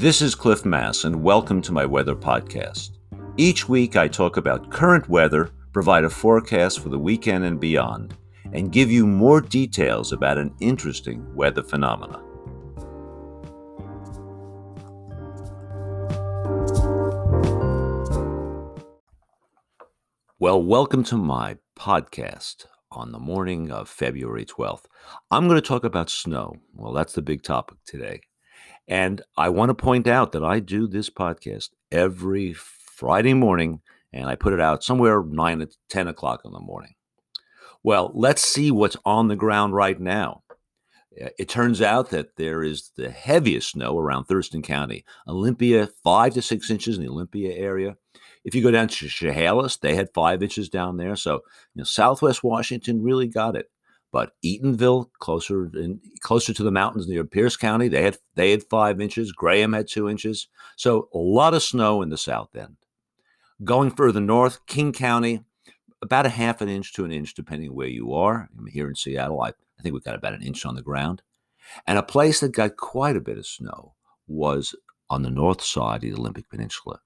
This is Cliff Mass, and welcome to my weather podcast. Each week, I talk about current weather, provide a forecast for the weekend and beyond, and give you more details about an interesting weather phenomena. Well, welcome to my podcast on the morning of February 12th. I'm going to talk about snow. Well, that's the big topic today. And I want to point out that I do this podcast every Friday morning and I put it out somewhere 9 to 10 o'clock in the morning. Well, let's see what's on the ground right now. Uh, it turns out that there is the heaviest snow around Thurston County. Olympia, five to six inches in the Olympia area. If you go down to Chehalis, they had five inches down there. So, you know, Southwest Washington really got it. But Eatonville, closer in, closer to the mountains near Pierce County, they had they had five inches. Graham had two inches. So a lot of snow in the south end. Going further north, King County, about a half an inch to an inch, depending where you are. Here in Seattle. I, I think we've got about an inch on the ground. And a place that got quite a bit of snow was on the north side of the Olympic Peninsula.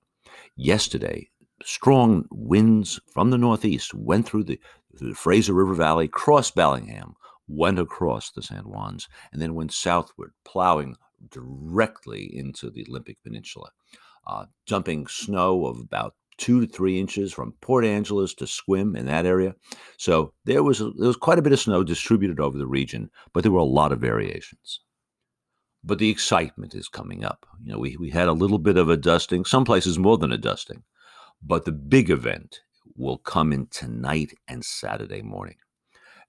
Yesterday, strong winds from the northeast went through the, the Fraser River Valley, crossed Bellingham, went across the San Juans, and then went southward, plowing directly into the Olympic Peninsula, uh, dumping snow of about two to three inches from Port Angeles to Sequim in that area. So there was a, there was quite a bit of snow distributed over the region, but there were a lot of variations. But the excitement is coming up. You know, we, we had a little bit of a dusting, some places more than a dusting, but the big event will come in tonight and Saturday morning.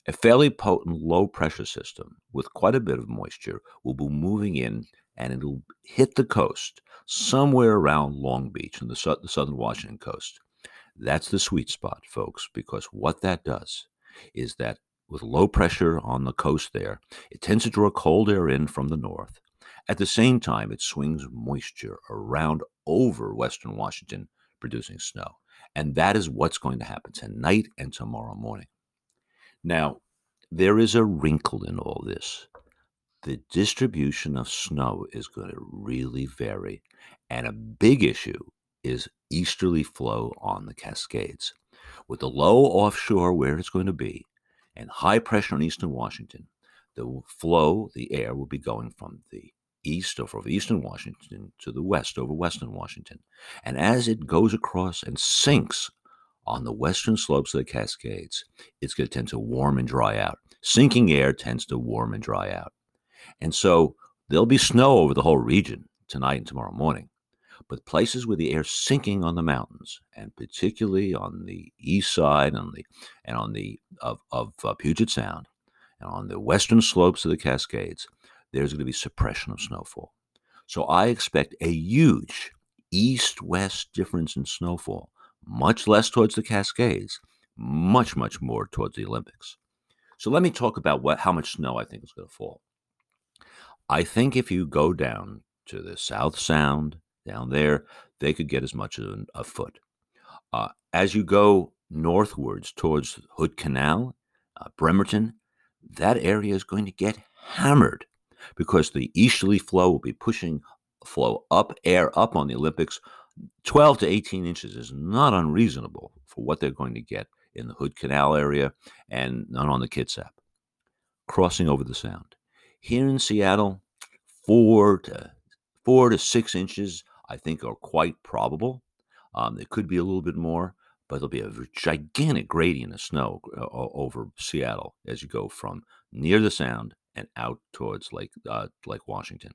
A fairly potent low pressure system with quite a bit of moisture will be moving in and it'll hit the coast somewhere around Long Beach and the, su- the southern Washington coast. That's the sweet spot, folks, because what that does is that with low pressure on the coast there, it tends to draw cold air in from the north. At the same time, it swings moisture around over western Washington, producing snow. And that is what's going to happen tonight and tomorrow morning. Now, there is a wrinkle in all this the distribution of snow is going to really vary. And a big issue is easterly flow on the Cascades. With the low offshore where it's going to be and high pressure in eastern Washington, the flow, the air will be going from the east over eastern Washington to the west over western Washington. And as it goes across and sinks on the western slopes of the Cascades, it's going to tend to warm and dry out. Sinking air tends to warm and dry out. And so there'll be snow over the whole region tonight and tomorrow morning. But places where the air's sinking on the mountains, and particularly on the east side on the, and on the of, of uh, Puget Sound, and on the western slopes of the Cascades, there's going to be suppression of snowfall. So I expect a huge east-west difference in snowfall, much less towards the Cascades, much, much more towards the Olympics. So let me talk about what how much snow I think is going to fall. I think if you go down to the South Sound, down there, they could get as much as a, foot. Uh, as you go northwards towards Hood Canal, uh, Bremerton, that area is going to get hammered because the easterly flow will be pushing flow up, air up on the Olympics. 12 to 18 inches is not unreasonable for what they're going to get in the Hood Canal area and not on the Kitsap. Crossing over the Sound. Here in Seattle, four to four to six inches, I think, are quite probable. Um, it could be a little bit more, but there'll be a gigantic gradient of snow uh, over Seattle as you go from near the Sound and out towards Lake uh, Lake Washington.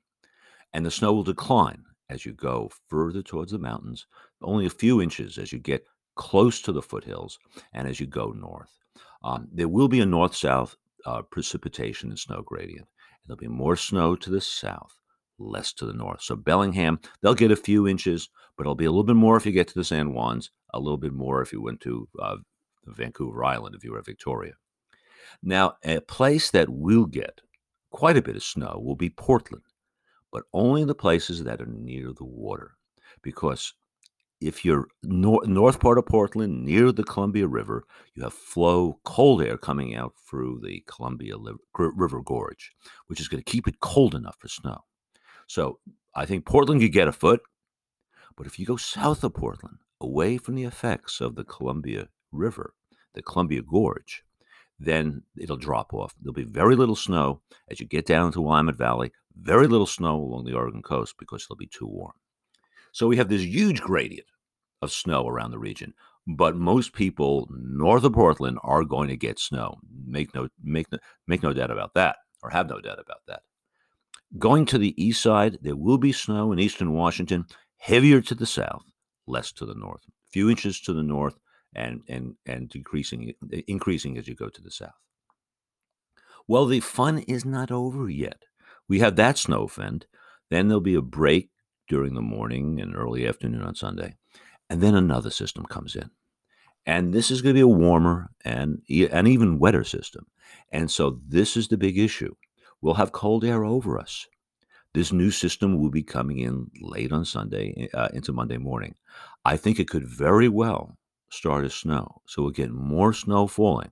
And the snow will decline as you go further towards the mountains, only a few inches as you get close to the foothills and as you go north. Um, there will be a north south uh, precipitation and snow gradient. There'll be more snow to the south, less to the north. So Bellingham, they'll get a few inches, but it'll be a little bit more if you get to the San Juans, a little bit more if you went to uh, Vancouver Island, if you were at Victoria. Now, a place that will get quite a bit of snow will be Portland, but only the places that are near the water, because if you're nor- north part of Portland, near the Columbia River, you have flow cold air coming out through the Columbia River Gorge, which is going to keep it cold enough for snow. So I think Portland could get a foot, but if you go south of Portland, away from the effects of the Columbia River, the Columbia Gorge, then it'll drop off. There'll be very little snow as you get down to Willamette Valley, very little snow along the Oregon coast because it'll be too warm. So we have this huge gradient of snow around the region, but most people north of Portland are going to get snow. Make no make no, make no doubt about that, or have no doubt about that. Going to the east side, there will be snow in eastern Washington, heavier to the south, less to the north. A few inches to the north, and and and decreasing increasing as you go to the south. Well, the fun is not over yet. We have that snow. Then there'll be a break during the morning and early afternoon on Sunday. And then another system comes in. And this is going to be a warmer and an even wetter system. And so this is the big issue. We'll have cold air over us. This new system will be coming in late on Sunday uh, into Monday morning. I think it could very well start as snow. So we'll get more snow falling.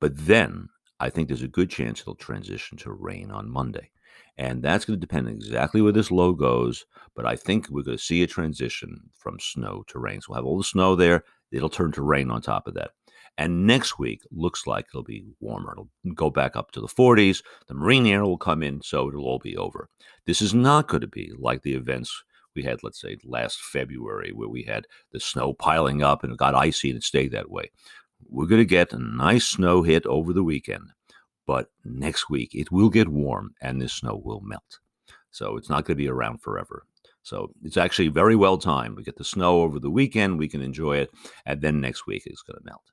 But then I think there's a good chance it'll transition to rain on Monday. And that's going to depend exactly where this low goes. But I think we're going to see a transition from snow to rain. So we'll have all the snow there. It'll turn to rain on top of that. And next week looks like it'll be warmer. It'll go back up to the 40s. The marine air will come in, so it'll all be over. This is not going to be like the events we had, let's say, last February, where we had the snow piling up and it got icy and it stayed that way. We're going to get a nice snow hit over the weekend, but next week it will get warm and this snow will melt. So it's not going to be around forever. So it's actually very well timed. We get the snow over the weekend, we can enjoy it, and then next week it's going to melt.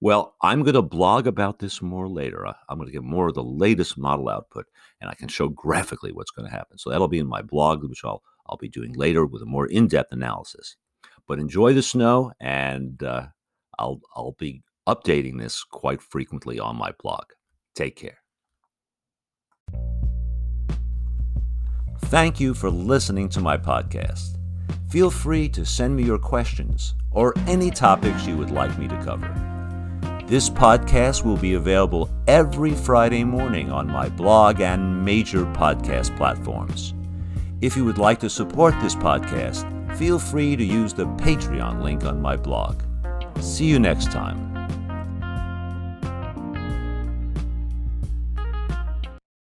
Well, I'm going to blog about this more later. I'm going to get more of the latest model output, and I can show graphically what's going to happen. So that'll be in my blog, which I'll I'll be doing later with a more in-depth analysis. But enjoy the snow, and uh, I'll I'll be updating this quite frequently on my blog. Take care. Thank you for listening to my podcast. Feel free to send me your questions or any topics you would like me to cover. This podcast will be available every Friday morning on my blog and major podcast platforms. If you would like to support this podcast, feel free to use the Patreon link on my blog. See you next time.